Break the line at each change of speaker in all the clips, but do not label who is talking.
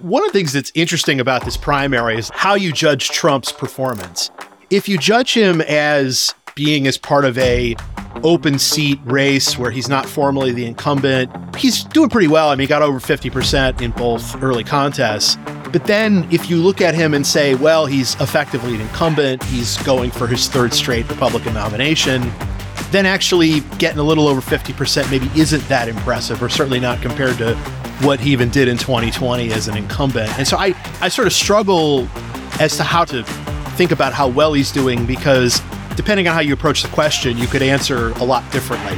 One of the things that's interesting about this primary is how you judge Trump's performance. If you judge him as being as part of a open seat race where he's not formally the incumbent, he's doing pretty well. I mean, he got over 50% in both early contests. But then if you look at him and say, well, he's effectively an incumbent, he's going for his third straight Republican nomination, then actually getting a little over 50% maybe isn't that impressive, or certainly not compared to what he even did in 2020 as an incumbent. And so I, I sort of struggle as to how to think about how well he's doing because depending on how you approach the question, you could answer a lot differently.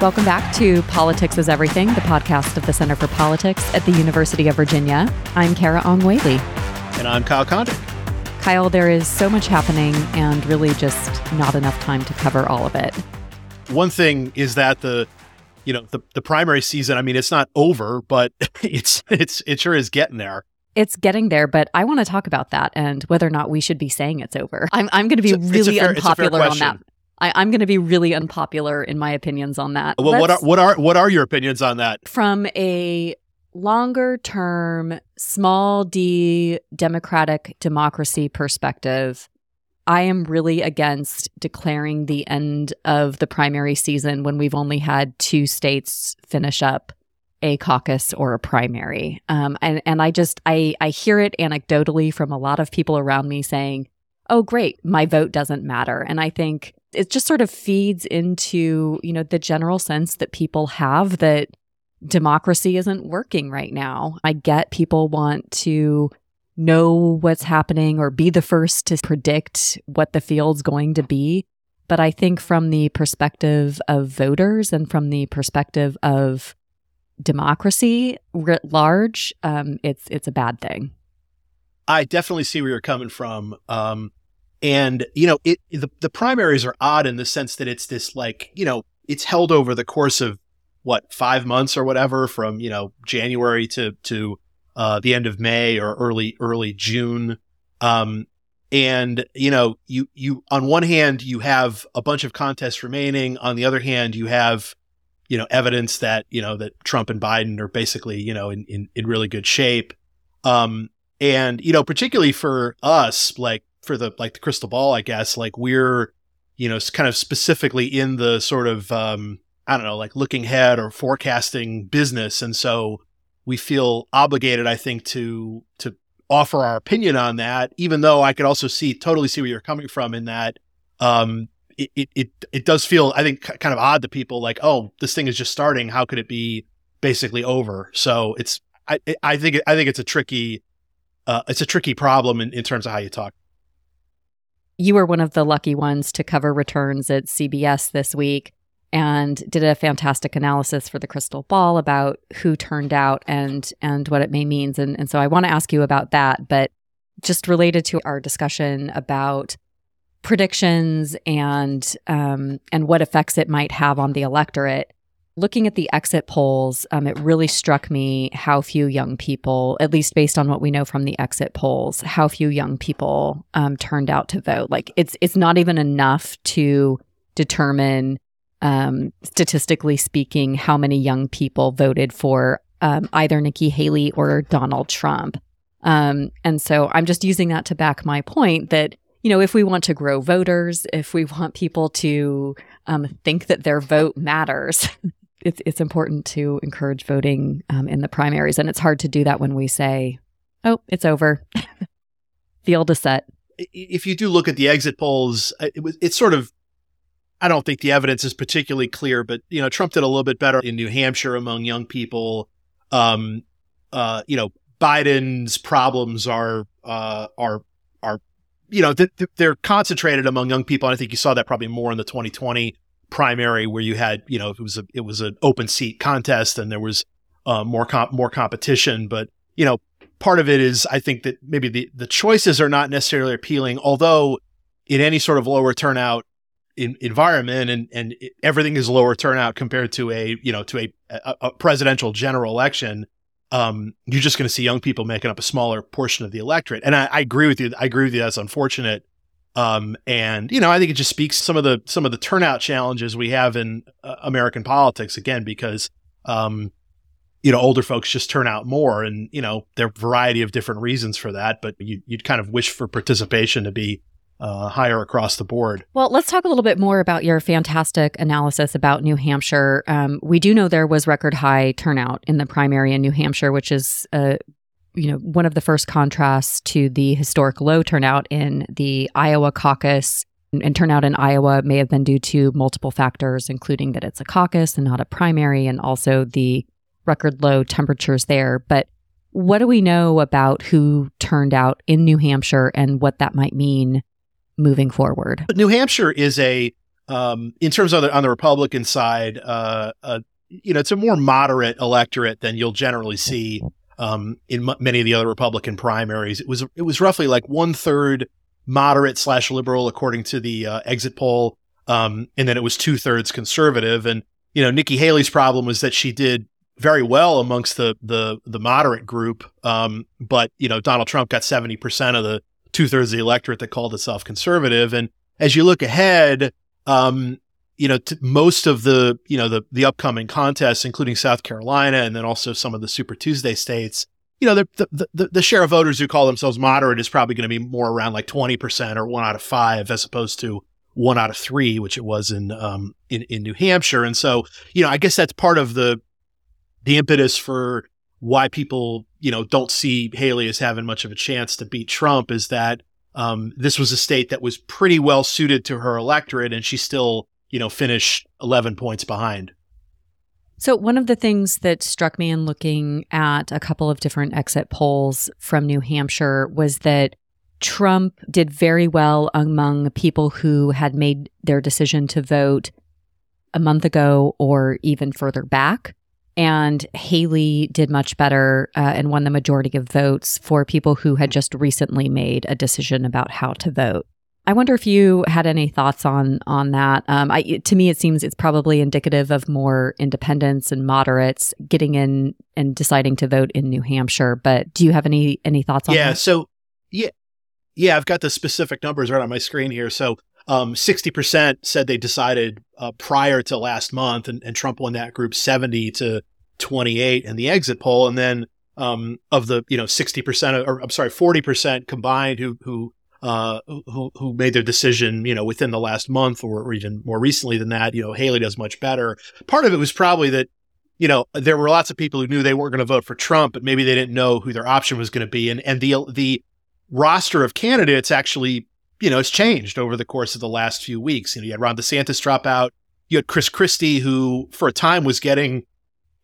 Welcome back to Politics is Everything, the podcast of the Center for Politics at the University of Virginia. I'm Carah Ong Whaley.
And I'm Kyle Kondik.
Kyle, there is so much happening and really just not enough time to cover all of it.
One thing is that the you know the, the primary season, I mean, it's not over, but it's it's it sure is getting there.
It's getting there, but I want to talk about that and whether or not we should be saying it's over. I'm, I'm going to be
It's a- it's a
really
fair- it's a fair
unpopular on that. I, I'm going to be really unpopular in my opinions on that.
Well, what are what are what are your opinions on that?
from a longer term, small d democratic democracy perspective, I am really against declaring the end of the primary season when we've only had two states finish up a caucus or a primary. Um, and, and I just, I, I hear it anecdotally from a lot of people around me saying, oh, great, my vote doesn't matter. And I think it just sort of feeds into, you know, the general sense that people have that democracy isn't working right now. I get people want to know what's happening or be the first to predict what the field's going to be. But I think from the perspective of voters and from the perspective of democracy writ large, um, it's it's a bad thing.
I definitely see where you're coming from. Um, and you know, it the, the primaries are odd in the sense that it's this like you know it's held over the course of what five months or whatever from you know January to to uh, the end of May or early early June. Um, and you know, you you on one hand you have a bunch of contests remaining. On the other hand, you have you know evidence that you know that Trump and Biden are basically you know in in, in really good shape. Um, and you know particularly for us like for the like the crystal ball i guess like we're you know kind of specifically in the sort of um i don't know like looking ahead or forecasting business and so we feel obligated i think to to offer our opinion on that even though i could also see totally see where you're coming from in that um it it it, does feel i think kind of odd to people like oh this thing is just starting. How could it be basically over? So it's i i think i think it's a tricky uh, it's a tricky problem in, in terms of how you talk.
you were one of the lucky ones to cover returns at CBS this week and did a fantastic analysis for the crystal ball about who turned out and and what it may means. And and so I want to ask you about that but just related to our discussion about predictions and um, and what effects it might have on the electorate looking at the exit polls um, it really struck me how few young people at least based on what we know from the exit polls how few young people um, turned out to vote. Like it's it's not even enough to determine um, statistically speaking how many young people voted for um, either Nikki Haley or Donald Trump um, and so I'm just using that to back my point that you know if we want to grow voters if we want people to um, think that their vote matters it's it's important to encourage voting um, in the primaries, and it's hard to do that when we say, "Oh, it's over." Field is set.
If you do look at the exit polls, it was it's sort of I don't think the evidence is particularly clear, but you know Trump did a little bit better in New Hampshire among young people. Um, uh, you know Biden's problems are uh, are are you know th- th- they're concentrated among young people, and I think you saw that probably more in the 2020 primary where you had you know it was a it was an open seat contest and there was uh, more comp- more competition, but you know part of it is I think that maybe the the choices are not necessarily appealing, although in any sort of lower turnout in, environment and and it- everything is lower turnout compared to a you know to a, a, a presidential general election. Um, you're just going to see young people making up a smaller portion of the electorate, and I, I agree with you. I agree with you. That's unfortunate. Um, and you know, I think it just speaks some of the some of the turnout challenges we have in uh, American politics again, because um, you know, older folks just turn out more. And, you know, there are a variety of different reasons for that, but you, would kind of wish for participation to be uh, higher across the board.
Well, let's talk a little bit more about your fantastic analysis about New Hampshire. Um, we do know there was record high turnout in the primary in New Hampshire, which is, uh, you know, one of the first contrasts to the historic low turnout in the Iowa caucus. And turnout in Iowa may have been due to multiple factors, including that it's a caucus and not a primary, and also the record low temperatures there. But what do we know about who turned out in New Hampshire and what that might mean moving forward?
New Hampshire is a, um, in terms of the, on the Republican side, uh, uh, you know, it's a more moderate electorate than you'll generally see um, in m- many of the other Republican primaries. It was it was roughly like one third moderate slash liberal according to the uh, exit poll, um, and then it was two thirds conservative. And you know, Nikki Haley's problem was that she did very well amongst the the the moderate group. Um, but you know, Donald Trump got seventy percent of the two thirds of the electorate that called itself conservative. And as you look ahead, um, you know, t- most of the you know the the upcoming contests, including South Carolina, and then also some of the Super Tuesday states. You know, the the, the, the share of voters who call themselves moderate is probably going to be more around like twenty percent or one out of five, as opposed to one out of three, which it was in um in in New Hampshire. And so, you know, I guess that's part of the the impetus for why people, you know, don't see Haley as having much of a chance to beat Trump is that um, this was a state that was pretty well suited to her electorate, and she still, you know, finished 11 points behind.
So, one of the things that struck me in looking at a couple of different exit polls from New Hampshire was that Trump did very well among people who had made their decision to vote a month ago or even further back. And Haley did much better uh, and won the majority of votes for people who had just recently made a decision about how to vote. I wonder if you had any thoughts on on that. Um, I, to me, it seems it's probably indicative of more independents and moderates getting in and deciding to vote in New Hampshire. But do you have any any thoughts on
yeah,
that?
Yeah. So yeah, yeah, I've got the specific numbers right on my screen here. So um, 60% said they decided uh, prior to last month, and, and, Trump won that group 70 to 28 in the exit poll. And then um, of the, you know, 60%, or I'm sorry, 40% combined who, who, uh, who, who made their decision, you know, within the last month or, or even more recently than that, you know, Haley does much better. Part of it was probably that you know, there were lots of people who knew they weren't going to vote for Trump, but maybe they didn't know who their option was going to be. And and the the roster of candidates actually you know, it's changed over the course of the last few weeks. You know, you had Ron DeSantis drop out. You had Chris Christie, who for a time was getting,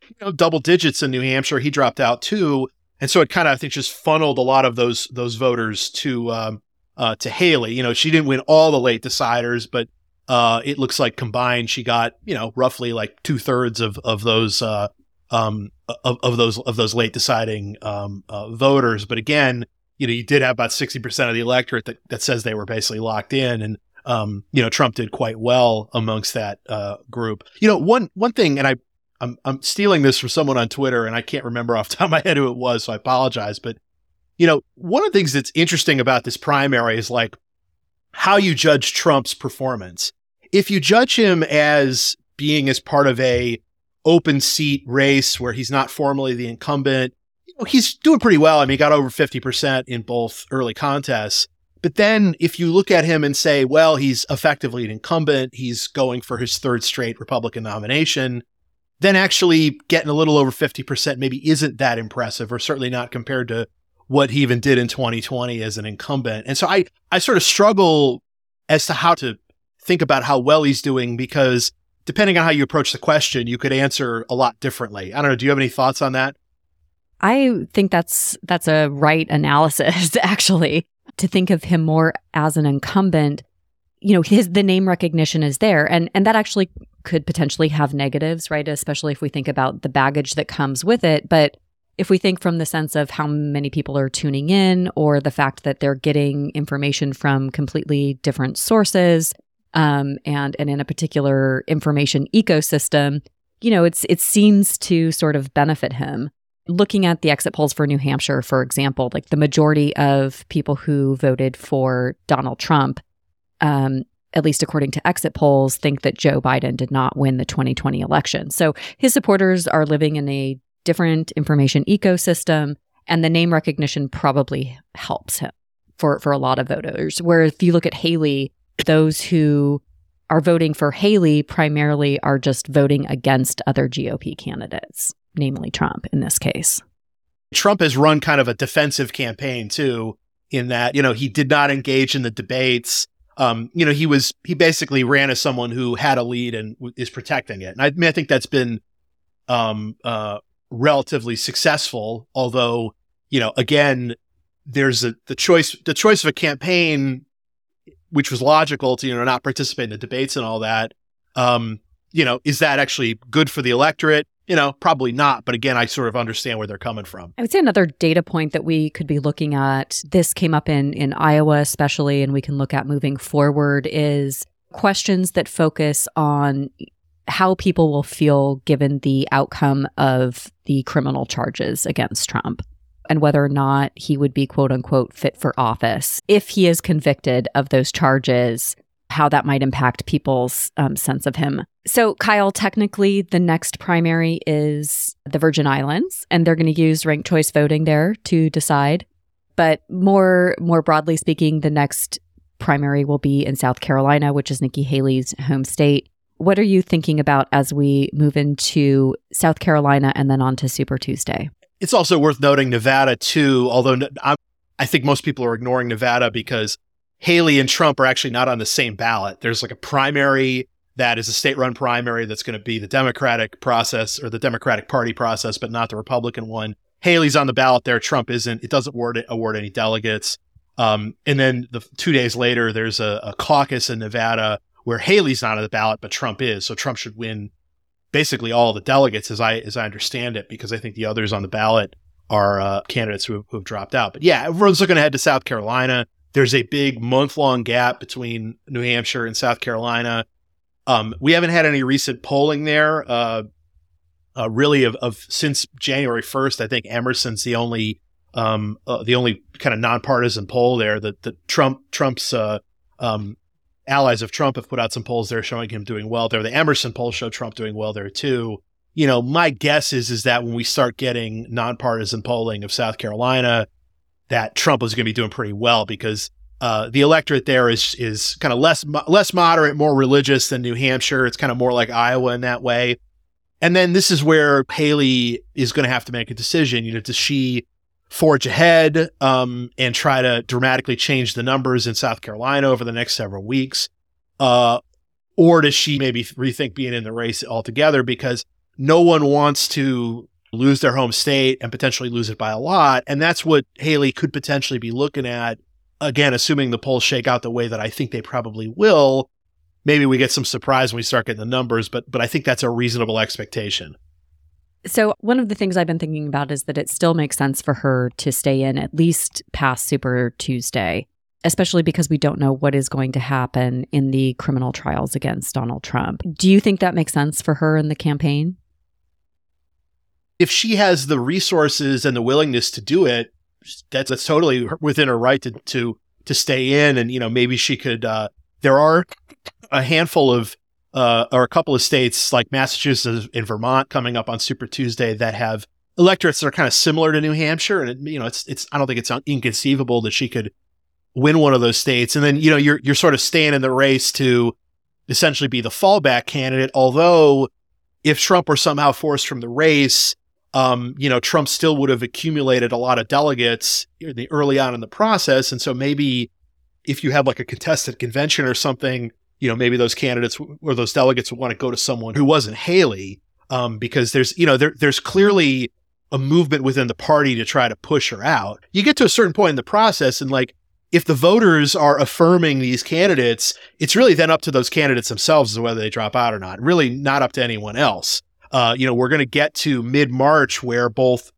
you know, double digits in New Hampshire. He dropped out too. And so it kind of, I think, just funneled a lot of those those voters to um, uh, to Haley. You know, she didn't win all the late deciders, but uh, it looks like combined she got, you know, roughly like two thirds of of those uh, um, of, of those of those late deciding um, uh, voters. But again, you know, you did have about 60% of the electorate that, that says they were basically locked in. And, um, you know, Trump did quite well amongst that, uh, group. You know, one, one thing, and I, I'm, I'm stealing this from someone on Twitter and I can't remember off the top of my head who it was. So I apologize. But, you know, one of the things that's interesting about this primary is like how you judge Trump's performance. If you judge him as being as part of a open seat race where he's not formally the incumbent, he's doing pretty well. I mean, he got over 50% in both early contests. But then if you look at him and say, well, he's effectively an incumbent, he's going for his third straight Republican nomination, then actually getting a little over 50% maybe isn't that impressive, or certainly not compared to what he even did in 2020 as an incumbent. And so I, I sort of struggle as to how to think about how well he's doing because depending on how you approach the question, you could answer a lot differently. I don't know. Do you have any thoughts on that?
I think that's that's a right analysis actually to think of him more as an incumbent. You know, his the name recognition is there and and that actually could potentially have negatives, right? Especially if we think about the baggage that comes with it, but if we think from the sense of how many people are tuning in or the fact that they're getting information from completely different sources um, and and in a particular information ecosystem, you know, it's it seems to sort of benefit him looking at the exit polls for New Hampshire, for example, like the majority of people who voted for Donald Trump, um, at least according to exit polls, think that Joe Biden did not win the 2020 election. So his supporters are living in a different information ecosystem, and the name recognition probably helps him for, for a lot of voters. Where if you look at Haley, those who are voting for Haley primarily are just voting against other GOP candidates, namely Trump in this case.
Trump has run kind of a defensive campaign too, in that, you know, he did not engage in the debates. Um, you know, he was, he basically ran as someone who had a lead and w- is protecting it. And I, I mean, I think that's been, um, uh, relatively successful, although, you know, again, there's a, the choice, the choice of a campaign, which was logical to, you know, not participate in the debates and all that. Um, you know, is that actually good for the electorate? You know, probably not. But again, I sort of understand where they're coming from.
I would say another data point that we could be looking at, this came up in, in Iowa, especially, and we can look at moving forward, is questions that focus on how people will feel given the outcome of the criminal charges against Trump and whether or not he would be quote unquote fit for office if he is convicted of those charges how that might impact people's um, sense of him. So, Kyle, technically, the next primary is the Virgin Islands, and they're going to use ranked choice voting there to decide. But more, more broadly speaking, the next primary will be in South Carolina, which is Nikki Haley's home state. What are you thinking about as we move into South Carolina and then on to Super Tuesday?
It's also worth noting Nevada too, although I'm, I think most people are ignoring Nevada because Haley and Trump are actually not on the same ballot. There's like a primary that is a state run primary that's going to be the Democratic process or the Democratic Party process, but not the Republican one. Haley's on the ballot there. Trump isn't. It doesn't award, award any delegates. Um, and then the two days later, there's a, a, caucus in Nevada where Haley's not on the ballot, but Trump is. So Trump should win basically all the delegates, as I as I understand it, because I think the others on the ballot are uh, candidates who, who have dropped out. But yeah, everyone's looking ahead to South Carolina. There's a big month long gap between New Hampshire and South Carolina. Um, we haven't had any recent polling there. Uh, uh, really, of, of, since January 1st, I think Emerson's the only um, uh, the only kind of nonpartisan poll there. That the Trump Trump's uh, um, allies of Trump have put out some polls there showing him doing well there. The Emerson poll showed Trump doing well there too. You know, my guess is is that when we start getting nonpartisan polling of South Carolina, that Trump is going to be doing pretty well because uh, the electorate there is is kind of less less moderate, more religious than New Hampshire. It's kind of more like Iowa in that way. And then this is where Haley is going to have to make a decision. You know, does she forge ahead um, and try to dramatically change the numbers in South Carolina over the next several weeks, uh, or does she maybe rethink being in the race altogether? Because no one wants to lose their home state and potentially lose it by a lot. And that's what Haley could potentially be looking at. Again, assuming the polls shake out the way that I think they probably will. Maybe we get some surprise when we start getting the numbers, but but I think that's a reasonable expectation.
So, one of the things I've been thinking about is that it still makes sense for her to stay in at least past Super Tuesday, especially because we don't know what is going to happen in the criminal trials against Donald Trump. Do you think that makes sense for her in the campaign?
if she has the resources and the willingness to do it, that's, that's totally within her right to, to, to stay in. And, you know, maybe she could, uh, there are a handful of, uh, or a couple of states like Massachusetts and Vermont coming up on Super Tuesday that have electorates that are kind of similar to New Hampshire. And, it, you know, it's, it's, I don't think it's inconceivable that she could win one of those states. And then, you know, you're, you're sort of staying in the race to essentially be the fallback candidate. Although if Trump were somehow forced from the race, um, you know, Trump still would have accumulated a lot of delegates early on in the process. And so maybe if you have like a contested convention or something, you know, maybe those candidates or those delegates would want to go to someone who wasn't Haley, um, because there's, you know, there, there's clearly a movement within the party to try to push her out. You get to a certain point in the process and like, if the voters are affirming these candidates, it's really then up to those candidates themselves as to whether they drop out or not, really not up to anyone else uh, you know, we're going to get to mid March where both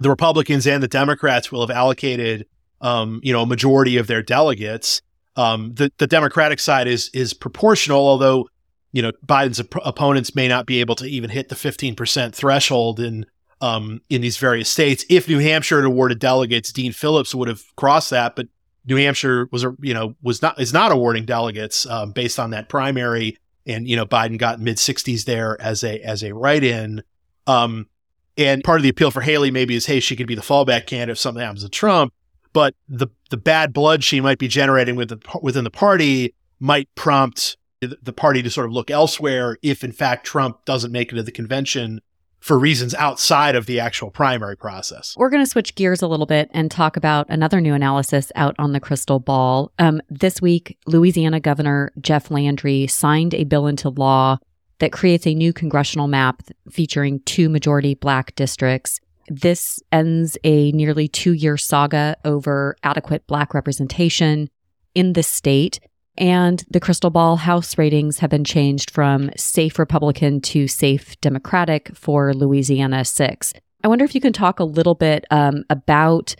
the Republicans and the Democrats will have allocated, um, you know, a majority of their delegates. Um, the the Democratic side is is proportional, although you know Biden's op- opponents may not be able to even hit the 15% threshold in um, in these various states. If New Hampshire had awarded delegates, Dean Phillips would have crossed that, but New Hampshire was you know was not is not awarding delegates um, based on that primary and you know Biden got mid 60s there as a as a write-in. Um, And part of the appeal for Haley maybe is, hey, she could be the fallback candidate if something happens to Trump. But the the bad blood she might be generating within within the party might prompt the party to sort of look elsewhere if, in fact, Trump doesn't make it to the convention for reasons outside of the actual primary process.
We're going to switch gears a little bit and talk about another new analysis out on the crystal ball. Um, this week, Louisiana Governor Jeff Landry signed a bill into law that creates a new congressional map featuring two majority black districts. This ends a nearly two year saga over adequate black representation in the state. And the crystal ball house ratings have been changed from safe Republican to safe Democratic for Louisiana 6. I wonder if you can talk a little bit um, about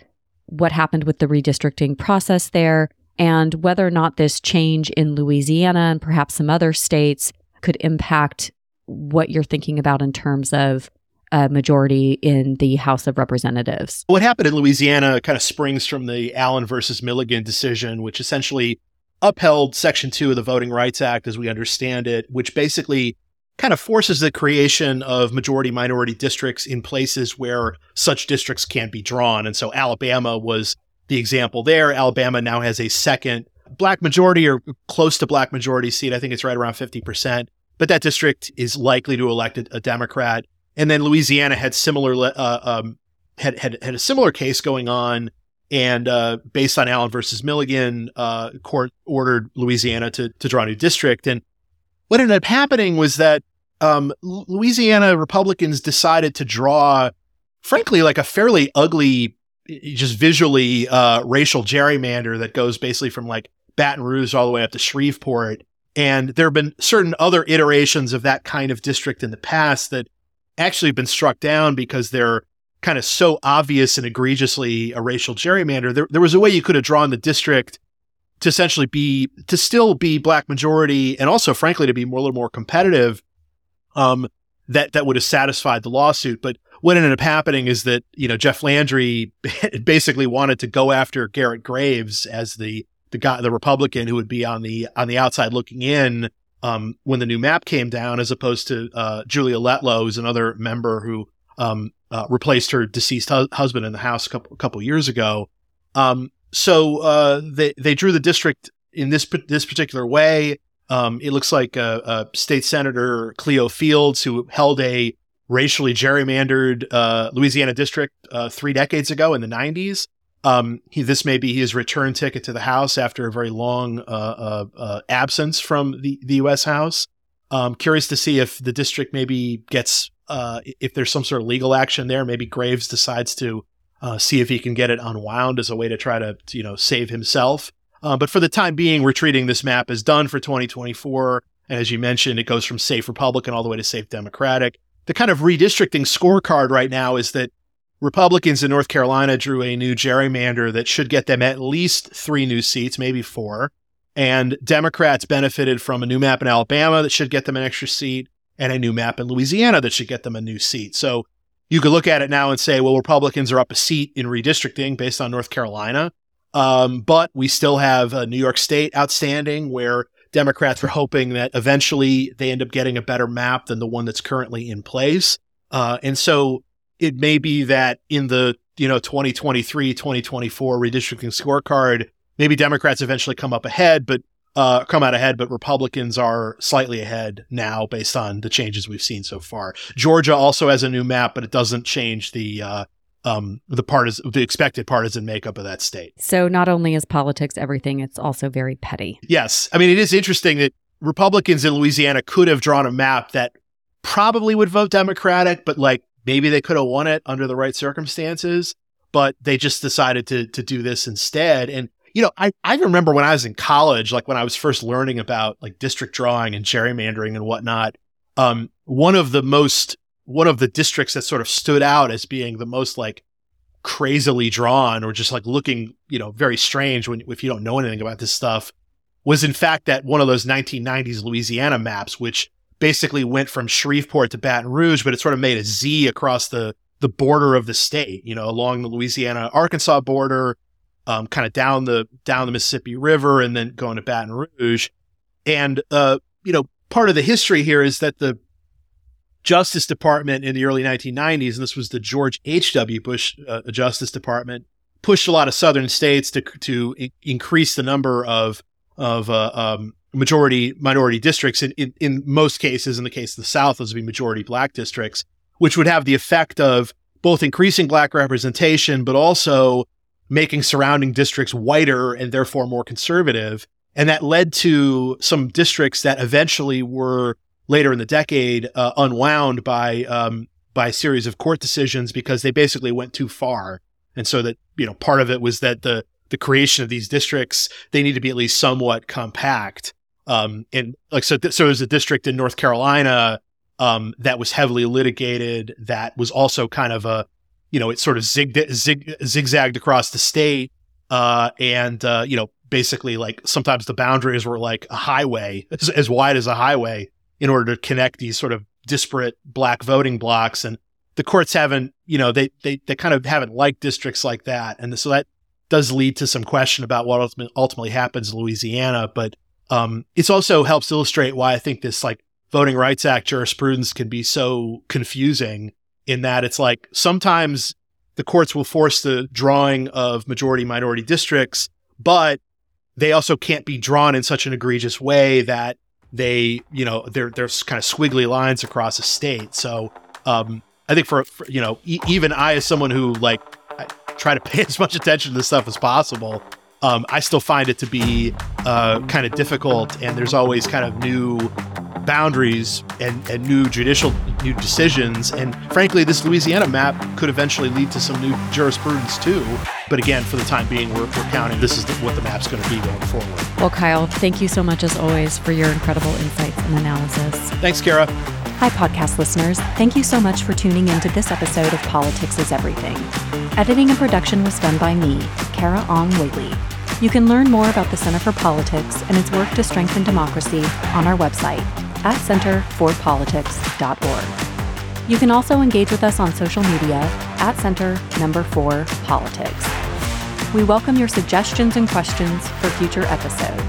what happened with the redistricting process there and whether or not this change in Louisiana and perhaps some other states could impact what you're thinking about in terms of a majority in the House of Representatives.
What happened in Louisiana kind of springs from the Allen versus Milligan decision, which essentially upheld Section 2 of the Voting Rights Act as we understand it, which basically kind of forces the creation of majority minority districts in places where such districts can't be drawn. And so Alabama was the example there. Alabama now has a second black majority or close to black majority seat. I think it's right around 50%. But that district is likely to elect a, Democrat. And then Louisiana had similar uh, um, had, had had a similar case going on and uh, based on Allen versus Milligan, uh, court ordered Louisiana to, to draw a new district. And what ended up happening was that um, Louisiana Republicans decided to draw, frankly, like a fairly ugly, just visually uh, racial gerrymander that goes basically from like Baton Rouge all the way up to Shreveport. And there have been certain other iterations of that kind of district in the past that actually have been struck down because they're kind of so obvious and egregiously a racial gerrymander, there, there was a way you could have drawn the district to essentially be to still be black majority and also frankly to be more a little more competitive um that that would have satisfied the lawsuit. But what ended up happening is that you know Jeff Landry basically wanted to go after Garrett Graves as the the guy the Republican who would be on the on the outside looking in um, when the new map came down as opposed to uh, Julia Letlow who's another member who um, uh, replaced her deceased hu- husband in the house a couple, couple years ago. Um, so uh, they they drew the district in this this particular way. Um, it looks like uh, State Senator Cleo Fields, who held a racially gerrymandered uh, Louisiana district uh, three decades ago in the 90s. Um, he, this may be his return ticket to the House after a very long uh, absence from the, the U.S. House. Um, curious to see if the district maybe gets uh, if there's some sort of legal action there, maybe Graves decides to uh, see if he can get it unwound as a way to try to, you know save himself. Uh, but for the time being, retreating this map is done for 2024. And as you mentioned, it goes from safe Republican all the way to safe Democratic. The kind of redistricting scorecard right now is that Republicans in North Carolina drew a new gerrymander that should get them at least three new seats, maybe four. And Democrats benefited from a new map in Alabama that should get them an extra seat and a new map in Louisiana that should get them a new seat. So you could look at it now and say, well, Republicans are up a seat in redistricting based on North Carolina. Um, but we still have uh, New York State outstanding where Democrats are hoping that eventually they end up getting a better map than the one that's currently in place. Uh, and so it may be that in the you know 2023 2024 redistricting scorecard maybe democrats eventually come up ahead but uh, come out ahead, but Republicans are slightly ahead now based on the changes we've seen so far. Georgia also has a new map, but it doesn't change the uh, um, the partisan, the expected partisan makeup of that state.
So not only is politics everything, it's also very petty.
Yes, I mean it is interesting that Republicans in Louisiana could have drawn a map that probably would vote Democratic, but like maybe they could have won it under the right circumstances. But they just decided to to do this instead, and you know, I, I remember when I was in college, like when I was first learning about like district drawing and gerrymandering and whatnot. Um, one of the most, one of the districts that sort of stood out as being the most like crazily drawn or just like looking, you know, very strange when, if you don't know anything about this stuff was in fact that one of those 1990s Louisiana maps, which basically went from Shreveport to Baton Rouge, but it sort of made a Z across the, the border of the state, you know, along the Louisiana Arkansas border um, kind of down the down the Mississippi River and then going to Baton Rouge. And uh, you know, part of the history here is that the Justice Department in the early 1990s, and this was the George H.W. Bush uh, Justice Department, pushed a lot of southern states to to I- increase the number of of uh, um, majority minority districts. In, in in most cases, in the case of the South, those would be majority black districts, which would have the effect of both increasing black representation, but also making surrounding districts whiter and therefore more conservative. And that led to some districts that eventually were later in the decade uh, unwound by um, by a series of court decisions because they basically went too far. And so that you know part of it was that the the creation of these districts they need to be at least somewhat compact. Um, and like so, th- so there's a district in North Carolina um, that was heavily litigated. That was also kind of a you know it sort of zig- zig- zigzagged across the state. Uh, and uh, you know basically like sometimes the boundaries were like a highway as, as wide as a highway in order to connect these sort of disparate black voting blocks. And the courts haven't, you know, they, they, they kind of haven't liked districts like that. And so that does lead to some question about what ultimately happens in Louisiana. But um, it also helps illustrate why I think this like Voting Rights Act jurisprudence can be so confusing in that it's like sometimes the courts will force the drawing of majority minority districts, but they also can't be drawn in such an egregious way that they, you know, there there's kind of squiggly lines across a state. So um, I think for, for you know, e- even I as someone who like I try to pay as much attention to this stuff as possible, um, I still find it to be uh, kind of difficult, and there's always kind of new boundaries and, and new judicial new decisions. And frankly, this Louisiana map could eventually lead to some new jurisprudence too. But again, for the time being, we're, we're counting this is the, what the map's going to be going forward.
Well, Kyle, thank you so much as always for your incredible insights and analysis.
Thanks, Carah.
Hi, podcast listeners. Thank you so much for tuning into this episode of Politics is Everything. Editing and production was done by me, Carah Ong Whaley. You can learn more about the Center for Politics and its work to strengthen democracy on our website at centerforpolitics.org. You can also engage with us on social media at Center Number 4 Politics. We welcome your suggestions and questions for future episodes.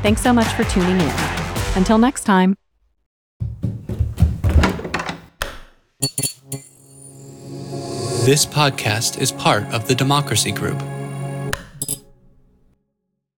Thanks so much for tuning in. Until next time.
This podcast is part of the Democracy Group